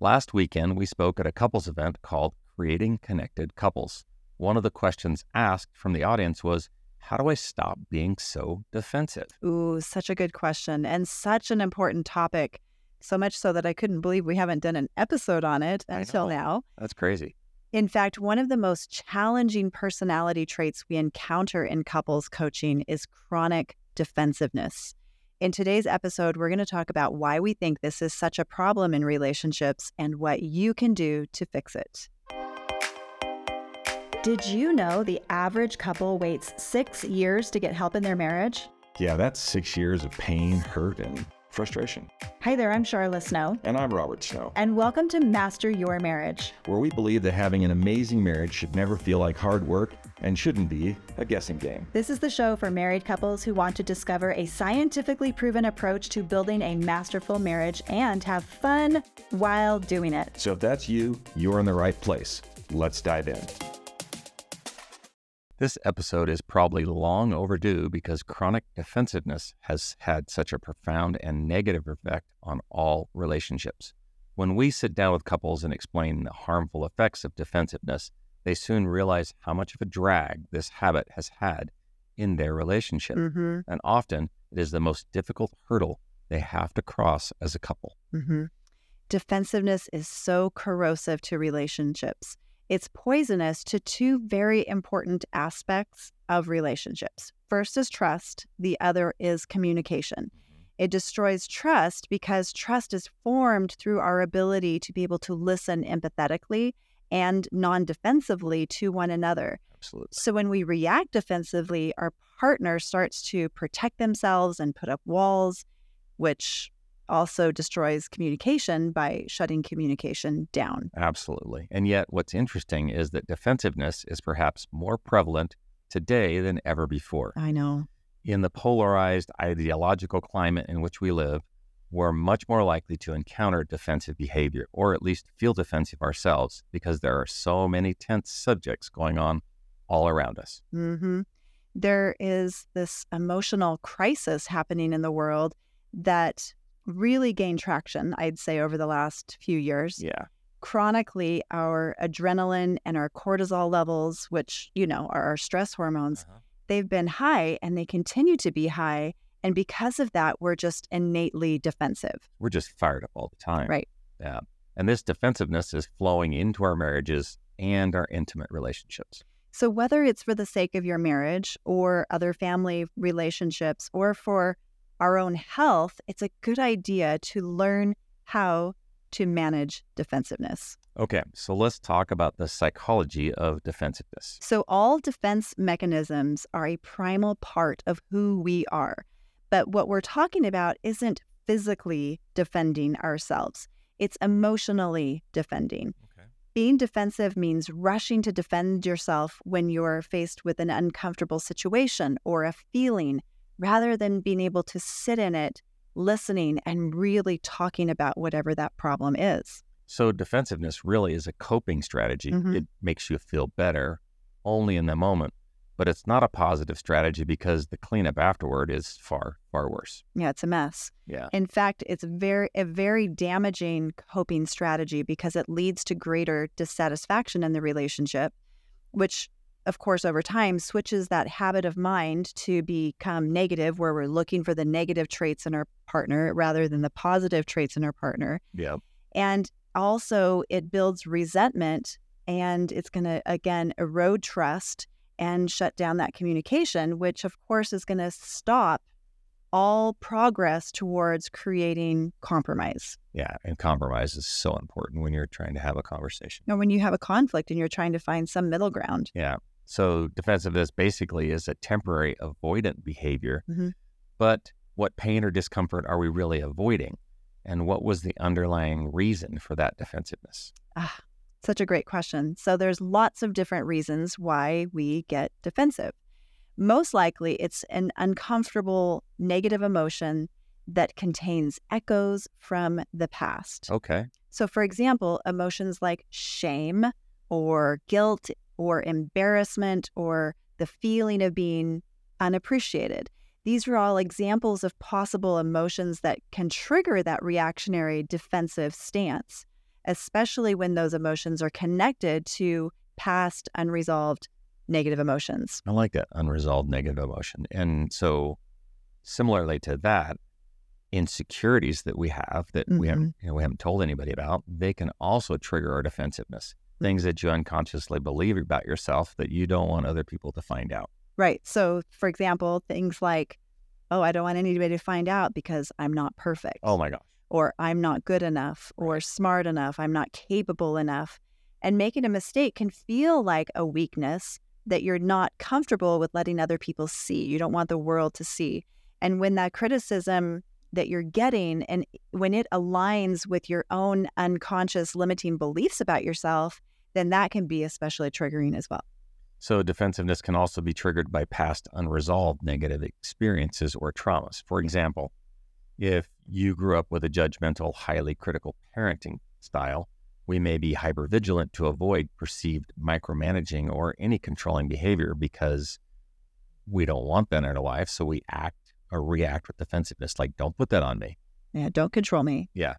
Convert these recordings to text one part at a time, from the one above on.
Last weekend, we spoke at a couples event called Creating Connected Couples. One of the questions asked from the audience was, How do I stop being so defensive? Ooh, such a good question and such an important topic. So much so that I couldn't believe we haven't done an episode on it until now. That's crazy. In fact, one of the most challenging personality traits we encounter in couples coaching is chronic defensiveness. In today's episode, we're going to talk about why we think this is such a problem in relationships and what you can do to fix it. Did you know the average couple waits six years to get help in their marriage? Yeah, that's six years of pain, hurt, and frustration. Hi there, I'm Sharla Snow, And I'm Robert Snow, and welcome to Master Your Marriage. where we believe that having an amazing marriage should never feel like hard work and shouldn't be a guessing game. This is the show for married couples who want to discover a scientifically proven approach to building a masterful marriage and have fun while doing it. So if that's you, you're in the right place. Let's dive in. This episode is probably long overdue because chronic defensiveness has had such a profound and negative effect on all relationships. When we sit down with couples and explain the harmful effects of defensiveness, they soon realize how much of a drag this habit has had in their relationship. Mm-hmm. And often it is the most difficult hurdle they have to cross as a couple. Mm-hmm. Defensiveness is so corrosive to relationships. It's poisonous to two very important aspects of relationships. First is trust, the other is communication. It destroys trust because trust is formed through our ability to be able to listen empathetically and non defensively to one another. Absolutely. So when we react defensively, our partner starts to protect themselves and put up walls, which also destroys communication by shutting communication down. Absolutely. And yet, what's interesting is that defensiveness is perhaps more prevalent today than ever before. I know. In the polarized ideological climate in which we live, we're much more likely to encounter defensive behavior or at least feel defensive ourselves because there are so many tense subjects going on all around us. hmm There is this emotional crisis happening in the world that really gained traction, I'd say, over the last few years. Yeah. Chronically, our adrenaline and our cortisol levels, which, you know, are our stress hormones, Uh-huh. they've been high and they continue to be high. And because of that, we're just innately defensive. We're just fired up all the time. Right. Yeah. And this defensiveness is flowing into our marriages and our intimate relationships. So, whether it's for the sake of your marriage or other family relationships or for our own health, it's a good idea to learn how to manage defensiveness. Okay, so let's talk about the psychology of defensiveness. So, all defense mechanisms are a primal part of who we are. But what we're talking about isn't physically defending ourselves, it's emotionally defending. Okay. Being defensive means rushing to defend yourself when you're faced with an uncomfortable situation or a feeling, rather than being able to sit in it, listening, and really talking about whatever that problem is. So, defensiveness really is a coping strategy. Mhm. It makes you feel better only in the moment, but it's not a positive strategy because the cleanup afterward is far, far worse. Yeah, it's a mess. Yeah. In fact, it's very a very damaging coping strategy because it leads to greater dissatisfaction in the relationship, which of course over time switches that habit of mind to become negative where we're looking for the negative traits in our partner rather than the positive traits in our partner. Yeah. And also it builds resentment and it's going to again erode trust and shut down that communication, which of course is going to stop all progress towards creating compromise. Yeah. And compromise is so important when you're trying to have a conversation. Or when you have a conflict and you're trying to find some middle ground. Yeah. So, defensiveness basically is a temporary avoidant behavior. Mhm. But what pain or discomfort are we really avoiding? And what was the underlying reason for that defensiveness? Ah, such a great question. So there's lots of different reasons why we get defensive. Most likely, it's an uncomfortable negative emotion that contains echoes from the past. Okay. So, for example, emotions like shame or guilt or embarrassment or the feeling of being unappreciated. These are all examples of possible emotions that can trigger that reactionary defensive stance. Especially when those emotions are connected to past unresolved negative emotions. I like that unresolved negative emotion. And so, similarly to that, insecurities that we have that we haven't Mhm. you know, we haven't told anybody about, they can also trigger our defensiveness. Things that you unconsciously believe about yourself that you don't want other people to find out. Right. So, for example, things like, oh, I don't want anybody to find out because I'm not perfect. Oh my gosh. Or I'm not good enough or smart enough, I'm not capable enough. And making a mistake can feel like a weakness that you're not comfortable with letting other people see. You don't want the world to see. And when that criticism that you're getting and when it aligns with your own unconscious limiting beliefs about yourself, then that can be especially triggering as well. So, defensiveness can also be triggered by past unresolved negative experiences or traumas. For example, if you grew up with a judgmental, highly critical parenting style, we may be hypervigilant to avoid perceived micromanaging or any controlling behavior because we don't want that in our life. So, we act or react with defensiveness, like, don't put that on me. Yeah, don't control me. Yeah.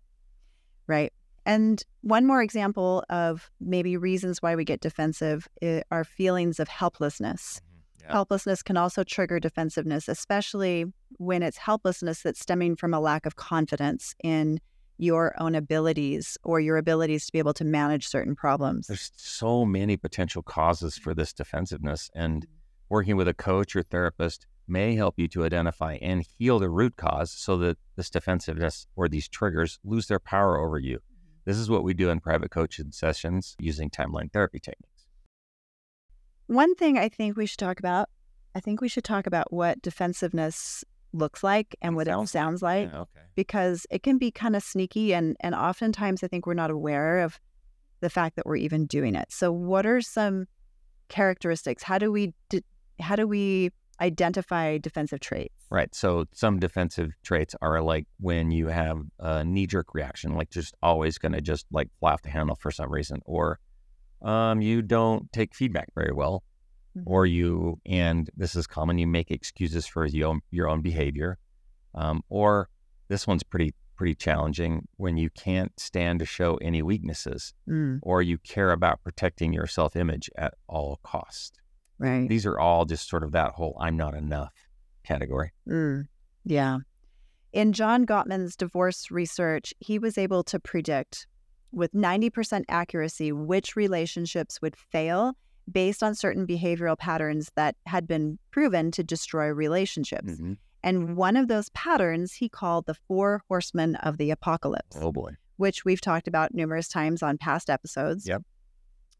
Right. And one more example of maybe reasons why we get defensive eh, are feelings of helplessness. Mm-hmm. Yeah. Helplessness can also trigger defensiveness, especially when it's helplessness that's stemming from a lack of confidence in your own abilities or your abilities to be able to manage certain problems. There's so many potential causes for this defensiveness, and mm-hmm. working with a coach or therapist may help you to identify and heal the root cause so that this defensiveness or these triggers lose their power over you. Mm-hmm. This is what we do in private coaching sessions using timeline therapy techniques. One thing I think we should talk about, I think we should talk about what defensiveness looks like and what Sounds it sounds like. Yeah, okay. because it can be kind of sneaky and and oftentimes I think we're not aware of the fact that we're even doing it. So what are some characteristics? How do we d how do we identify defensive traits? Right. So some defensive traits are like when you have a knee jerk reaction, like just always going to just like fly off the handle for some reason, or um, you don't take feedback very well, Mhm. or you, and this is common, you make excuses for your own, your own behavior. Um, or this one's pretty, pretty challenging when you can't stand to show any weaknesses Mm, or you care about protecting your self image at all cost. right. These are all just sort of that whole I'm not enough category. Mm, yeah. In John Gottman's divorce research, he was able to predict with 90% accuracy which relationships would fail based on certain behavioral patterns that had been proven to destroy relationships. Mhm. And one of those patterns he called the four horsemen of the apocalypse, Oh boy. which we've talked about numerous times on past episodes. Yep.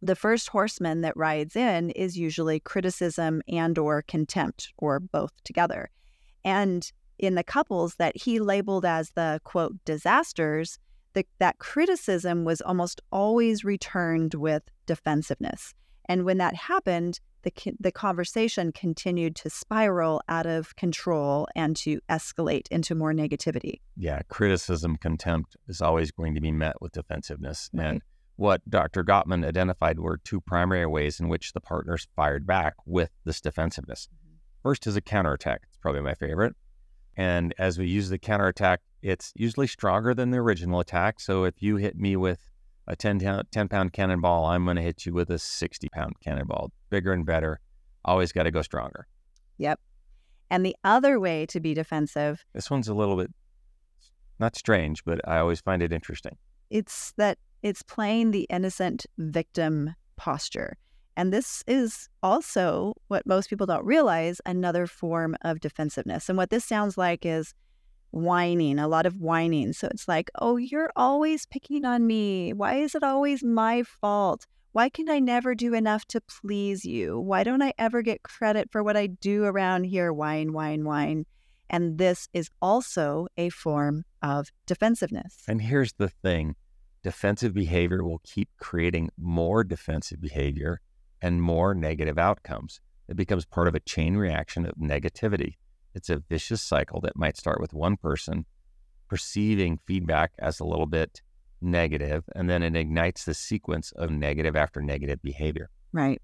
The first horseman that rides in is usually criticism and or contempt or both together. And in the couples that he labeled as the quote disasters, the, that criticism was almost always returned with defensiveness. And when that happened, the, the conversation continued to spiral out of control and to escalate into more negativity. yeah, criticism, contempt is always going to be met with defensiveness. Right. And what Dr. Gottman identified were two primary ways in which the partners fired back with this defensiveness. Mm-hmm. First is a counterattack. It's probably my favorite. And as we use the counterattack, it's usually stronger than the original attack. So if you hit me with a 10, 10 pound cannonball, I'm going to hit you with a 60 pound cannonball. Bigger and better. Always got to go stronger. Yep. And the other way to be defensive, This one's a little bit not strange, but I always find it interesting. it's that it's playing the innocent victim posture. And this is also what most people don't realize another form of defensiveness. And what this sounds like is whining, a lot of whining. So it's like, oh, you're always picking on me. Why is it always my fault? Why can I never do enough to please you? Why don't I ever get credit for what I do around here? Whine, whine, whine. And this is also a form of defensiveness. And here's the thing defensive behavior will keep creating more defensive behavior and more negative outcomes. It becomes part of a chain reaction of negativity. It's a vicious cycle that might start with one person perceiving feedback as a little bit negative, and then it ignites the sequence of negative after negative behavior. Right.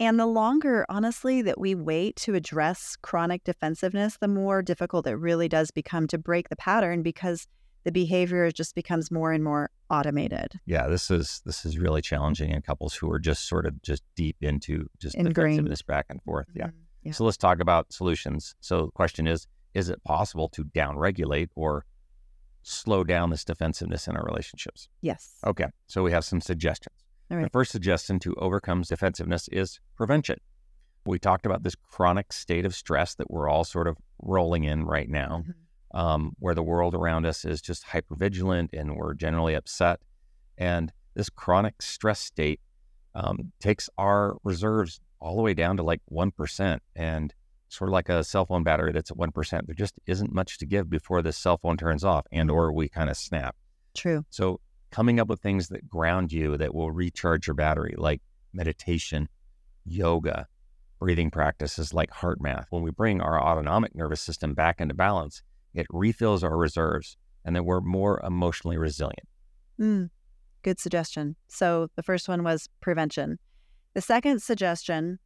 And the longer, honestly, that we wait to address chronic defensiveness, the more difficult it really does become to break the pattern because the behavior just becomes more and more automated. Yeah, this is this is really challenging in couples who are just sort of just deep into just Ingrained. defensiveness back and forth. Yeah. Mm-hmm. Yeah. So let's talk about solutions. So the question is, is it possible to downregulate or slow down this defensiveness in our relationships? Yes. Okay. So we have some suggestions. All The first suggestion to overcome defensiveness is prevention. We talked about this chronic state of stress that we're all sort of rolling in right now, Mhm. um, where the world around us is just hypervigilant and we're generally upset. And this chronic stress state um, takes our reserves all the way down to like 1%. And sort of like a cell phone battery that's at 1%, there just isn't much to give before this cell phone turns off and or we kind of snap. True. So coming up with things that ground you that will recharge your battery, like meditation, yoga, breathing practices like HeartMath. When we bring our autonomic nervous system back into balance, it refills our reserves and then we're more emotionally resilient. Mm, good suggestion. So the first one was prevention. The second suggestion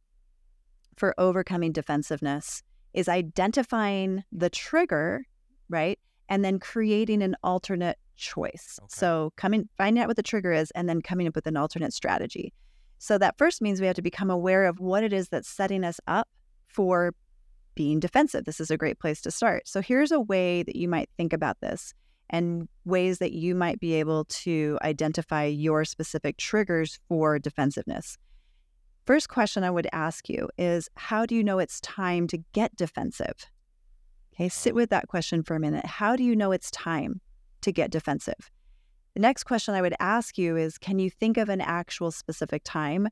for overcoming defensiveness is identifying the trigger, right? And then creating an alternate choice. Okay. So coming finding out what the trigger is and then coming up with an alternate strategy. So that first means we have to become aware of what it is that's setting us up for being defensive. This is a great place to start. So here's a way that you might think about this and ways that you might be able to identify your specific triggers for defensiveness. First question I would ask you is how do you know it's time to get defensive? Okay, sit with that question for a minute. How do you know it's time to get defensive? The next question I would ask you is can you think of an actual specific time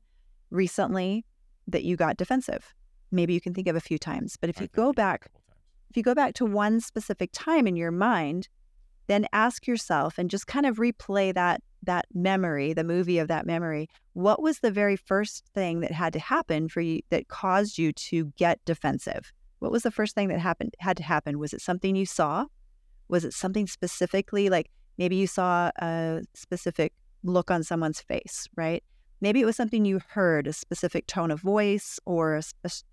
recently that you got defensive? Maybe you can think of a few times, but if you go back if you go back to one specific time in your mind, then ask yourself and just kind of replay that that memory, the movie of that memory. What was the very first thing that had to happen for you that caused you to get defensive? What was the first thing that happened had to happen? Was it something you saw? Was it something specifically like maybe you saw a specific look on someone's face, right? Maybe it was something you heard, a specific tone of voice or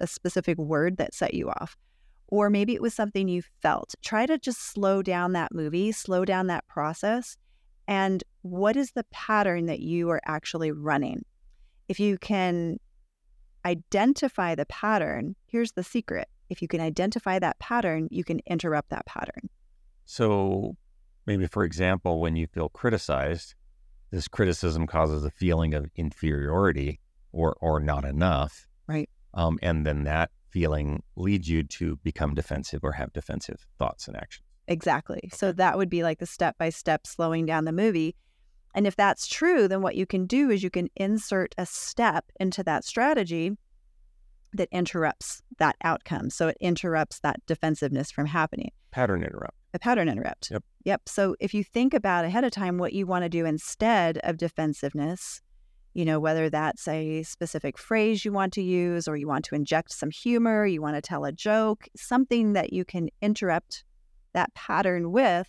a specific word that set you off or maybe it was something you felt. Try to just slow down that movie, slow down that process. And what is the pattern that you are actually running? If you can identify the pattern, here's the secret. If you can identify that pattern, you can interrupt that pattern. So maybe, for example, when you feel criticized, this criticism causes a feeling of inferiority or, or not enough. Right. Um, and then that feeling leads you to become defensive or have defensive thoughts and actions. Exactly. So that would be like the step by step slowing down the movie. And if that's true, then what you can do is you can insert a step into that strategy that interrupts that outcome. So it interrupts that defensiveness from happening. Pattern interrupt. a pattern interrupt. Yep. Yep. So if you think about ahead of time what you want to do instead of defensiveness, you know, whether that's a specific phrase you want to use or you want to inject some humor, you want to tell a joke, something that you can interrupt that pattern with,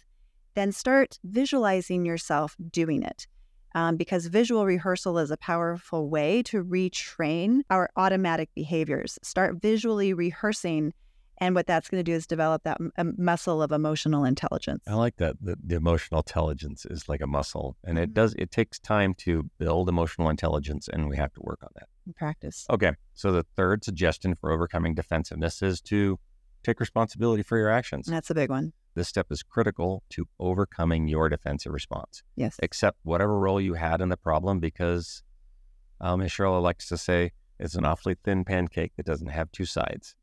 then start visualizing yourself doing it. Um, because visual rehearsal is a powerful way to retrain our automatic behaviors. Start visually rehearsing and what that's going to do is develop that m- muscle of emotional intelligence. I like that. The, the emotional intelligence is like a muscle, and it Mhm. does. It takes time to build emotional intelligence, and we have to work on that. Practice. Okay. So the third suggestion for overcoming defensiveness is to take responsibility for your actions. That's a big one. This step is critical to overcoming your defensive response. Yes. Accept whatever role you had in the problem because, um, as Sharla likes to say, it's an awfully thin pancake that doesn't have two sides.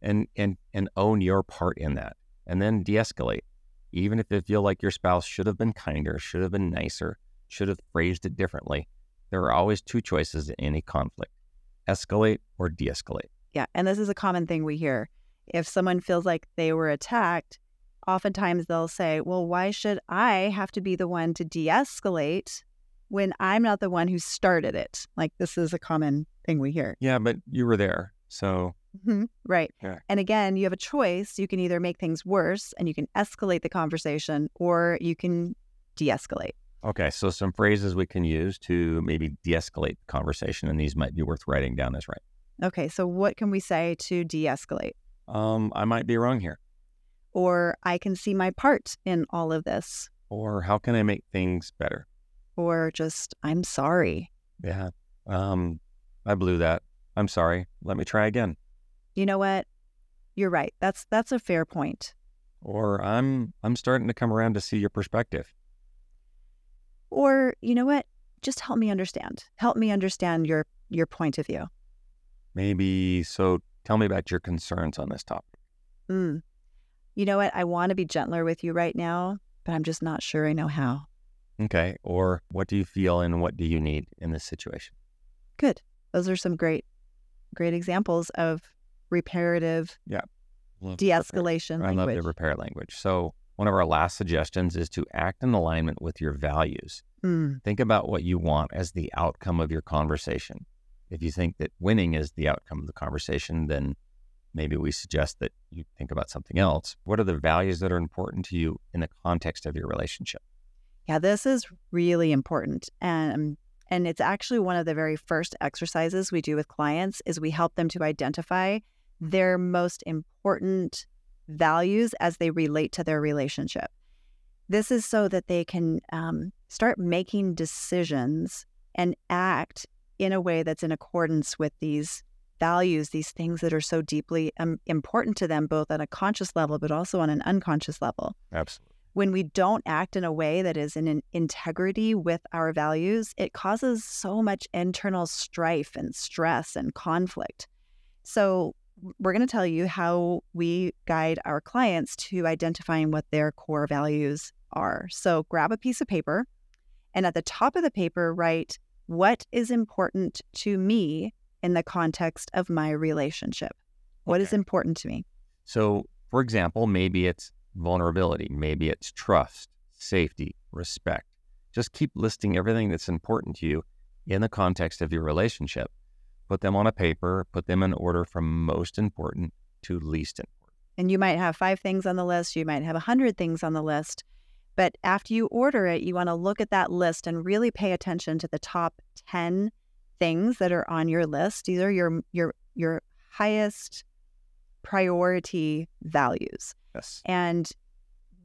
And and and own your part in that, and then de-escalate. Even if you feel like your spouse should have been kinder, should have been nicer, should have phrased it differently, there are always two choices in any conflict: escalate or de-escalate. Yeah. And this is a common thing we hear. If someone feels like they were attacked, oftentimes they'll say, Well, why should I have to be the one to de escalate when I'm not the one who started it? Like, this is a common thing we hear. Yeah, but you were there, so Mhm. Right. Yeah. And again, you have a choice. You can either make things worse and you can escalate the conversation, or you can de escalate. Okay, so some phrases we can use to maybe de-escalate the conversation, and these might be worth writing down as right. Okay. So, what can we say to de escalate? Um, I might be wrong here. Or I can see my part in all of this. Or how can I make things better? Or just, I'm sorry. Yeah. Um, I blew that. I'm sorry. Let me try again. You know what? You're right. That's that's a fair point. Or I'm I'm starting to come around to see your perspective. Or, you know what? Just help me understand. Help me understand your your point of view. Maybe so tell me about your concerns on this topic. Mm. You know what? I want to be gentler with you right now, but I'm just not sure I know how. Okay. Or what do you feel and what do you need in this situation? Good. Those are some great, great examples of reparative Yeah. Love de repair. escalation I love the repair language. So one of our last suggestions is to act in alignment with your values. Mm, Think about what you want as the outcome of your conversation. If you think that winning is the outcome of the conversation, then maybe we suggest that you think about something else. What are the values that are important to you in the context of your relationship? Yeah, this is really important. And and it's actually one of the very first exercises we do with clients is we help them to identify their most important values as they relate to their relationship. This is so that they can um, start making decisions and act in a way that's in accordance with these values, these things that are so deeply um, important to them, both on a conscious level, but also on an unconscious level Absolutely. when we don't act in a way that is in an integrity with our values, it causes so much internal strife and stress and conflict. So, we're going to tell you how we guide our clients to identifying what their core values are. So, grab a piece of paper and at the top of the paper, write what is important to me in the context of my relationship. What is Okay. important to me? So, for example, maybe it's vulnerability, maybe it's trust, safety, respect. Just keep listing everything that's important to you in the context of your relationship. Put them on a paper, put them in order from most important to least important. And you might have five things on the list, you might have a hundred things on the list. But after you order it, you want to look at that list and really pay attention to the top 10 things that are on your list. These are your your your highest priority values. Yes. And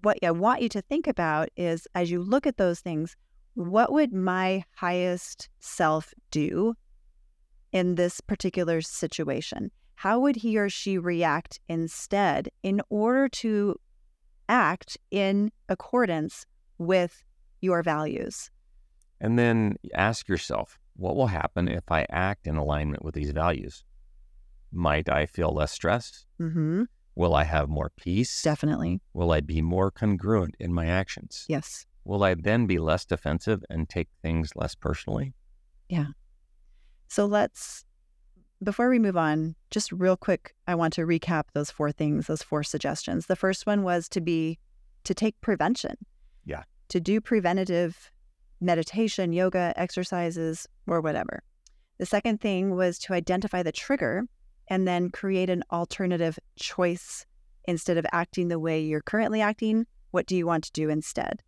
what I want you to think about is as you look at those things, what would my highest self do in this particular situation? How would he or she react instead in order to act in accordance with your values? And then ask yourself, what will happen if I act in alignment with these values? Might I feel less stressed? Mm-hmm. Will I have more peace? Definitely. Will I be more congruent in my actions? Yes. Will I then be less defensive and take things less personally? Yeah. So let's, before we move on, just real quick, I want to recap those four things, those four suggestions. The first one was to be, to take prevention. Yeah. To do preventative meditation, yoga, exercises, or whatever. The second thing was to identify the trigger and then create an alternative choice instead of acting the way you're currently acting. What do you want to do instead?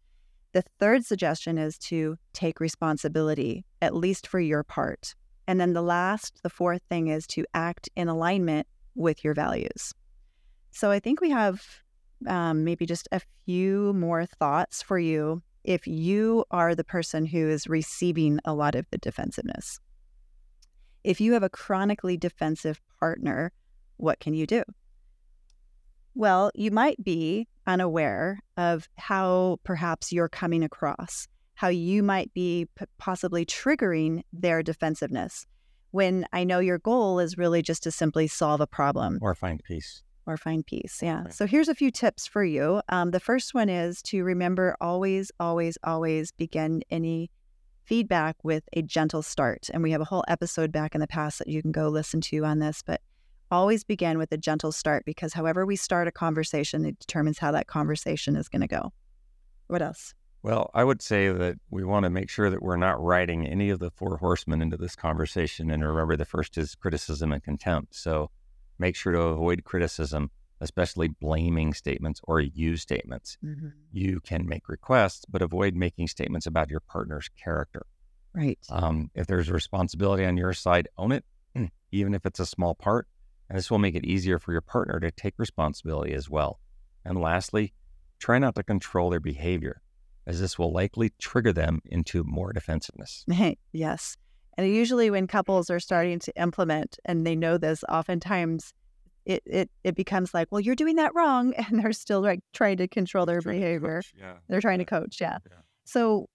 The third suggestion is to take responsibility, at least for your part. And then the last, the fourth thing is to act in alignment with your values. So I think we have um, maybe just a few more thoughts for you if you are the person who is receiving a lot of the defensiveness. If you have a chronically defensive partner, what can you do? Well, you might be unaware of how perhaps you're coming across, how you might be p- possibly triggering their defensiveness when I know your goal is really just to simply solve a problem Or find peace? or find peace. Yeah. Right. So here's a few tips for you. Um, the first one is to remember always, always, always begin any feedback with a gentle start. And we have a whole episode back in the past that you can go listen to on this, but always begin with a gentle start because however we start a conversation, it determines how that conversation is going to go. What else? Well, I would say that we want to make sure that we're not writing any of the four horsemen into this conversation. And remember, the first is criticism and contempt. So make sure to avoid criticism, especially blaming statements or you statements. You can make requests, but avoid making statements about your partner's character. Right. Um, if there's a responsibility on your side, own it, even if it's a small part. And this will make it easier for your partner to take responsibility as well. And lastly, try not to control their behavior, as this will likely trigger them into more defensiveness. yes. And usually, when couples are starting to implement and they know this, oftentimes it, it, it becomes like, well, you're doing that wrong. And they're still like trying to control their Trying behavior. yeah. They're trying Yeah. to coach. Yeah. Yeah. So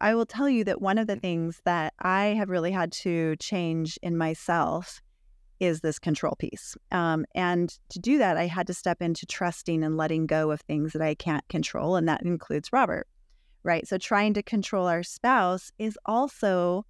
I will tell you that one of the things that I have really had to change in myself is this control piece. Um, and to do that, I had to step into trusting and letting go of things that I can't control. And that includes Robert, right? So trying to control our spouse is also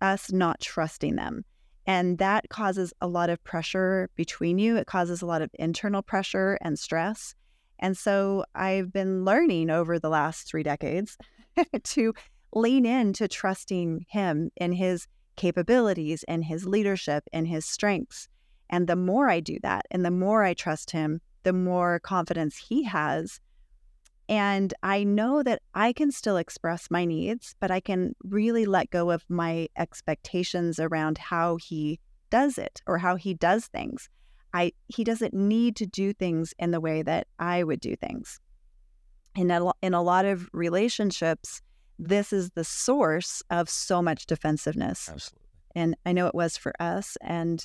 us not trusting them. And that causes a lot of pressure between you. It causes a lot of internal pressure and stress. And so I've been learning over the last three decades to lean into trusting him in his capabilities and his leadership and his strengths. And the more I do that and the more I trust him, the more confidence he has. And I know that I can still express my needs, but I can really let go of my expectations around how he does it or how he does things. I he doesn't need to do things in the way that I would do things. In a, in a lot of relationships, this is the source of so much defensiveness. Absolutely. And I know it was for us. And,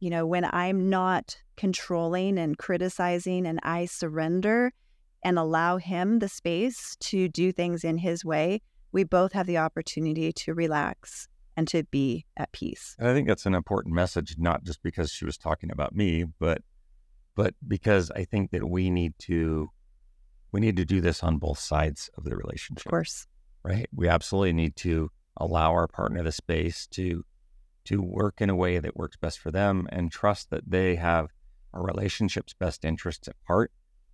you know, when I'm not controlling and criticizing and I surrender and allow him the space to do things in his way, we both have the opportunity to relax and to be at peace. And I think that's an important message, not just because she was talking about me, but but because I think that we need to we need to do this on both sides of the relationship. Of course. Right. We absolutely need to allow our partner the space to to work in a way that works best for them and trust that they have our relationship's best interests at heart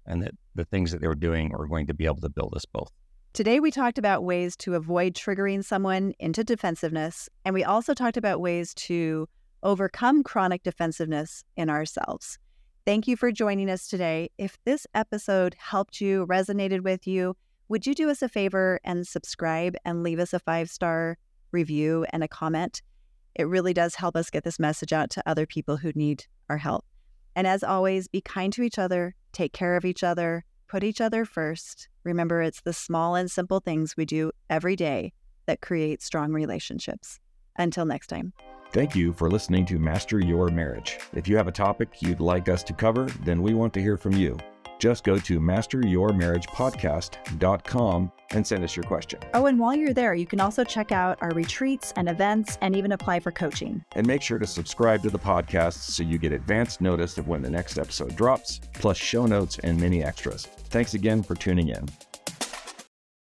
and that the things that they were doing are going to be able to build us both. Today, we talked about ways to avoid triggering someone into defensiveness, and we also talked about ways to overcome chronic defensiveness in ourselves. Thank you for joining us today. If this episode helped you, resonated with you, would you do us a favor and subscribe and leave us a five star review and a comment? It really does help us get this message out to other people who need our help. And as always, be kind to each other, take care of each other, put each other first. Remember, it's the small and simple things we do every day that create strong relationships. Until next time. Thank you for listening to Master Your Marriage. If you have a topic you'd like us to cover, then we want to hear from you. Just go to masteryourmarriagepodcast.com and send us your question. Oh, and while you're there, you can also check out our retreats and events and even apply for coaching. And make sure to subscribe to the podcast so you get advance notice of when the next episode drops, plus show notes and many extras. Thanks again for tuning in.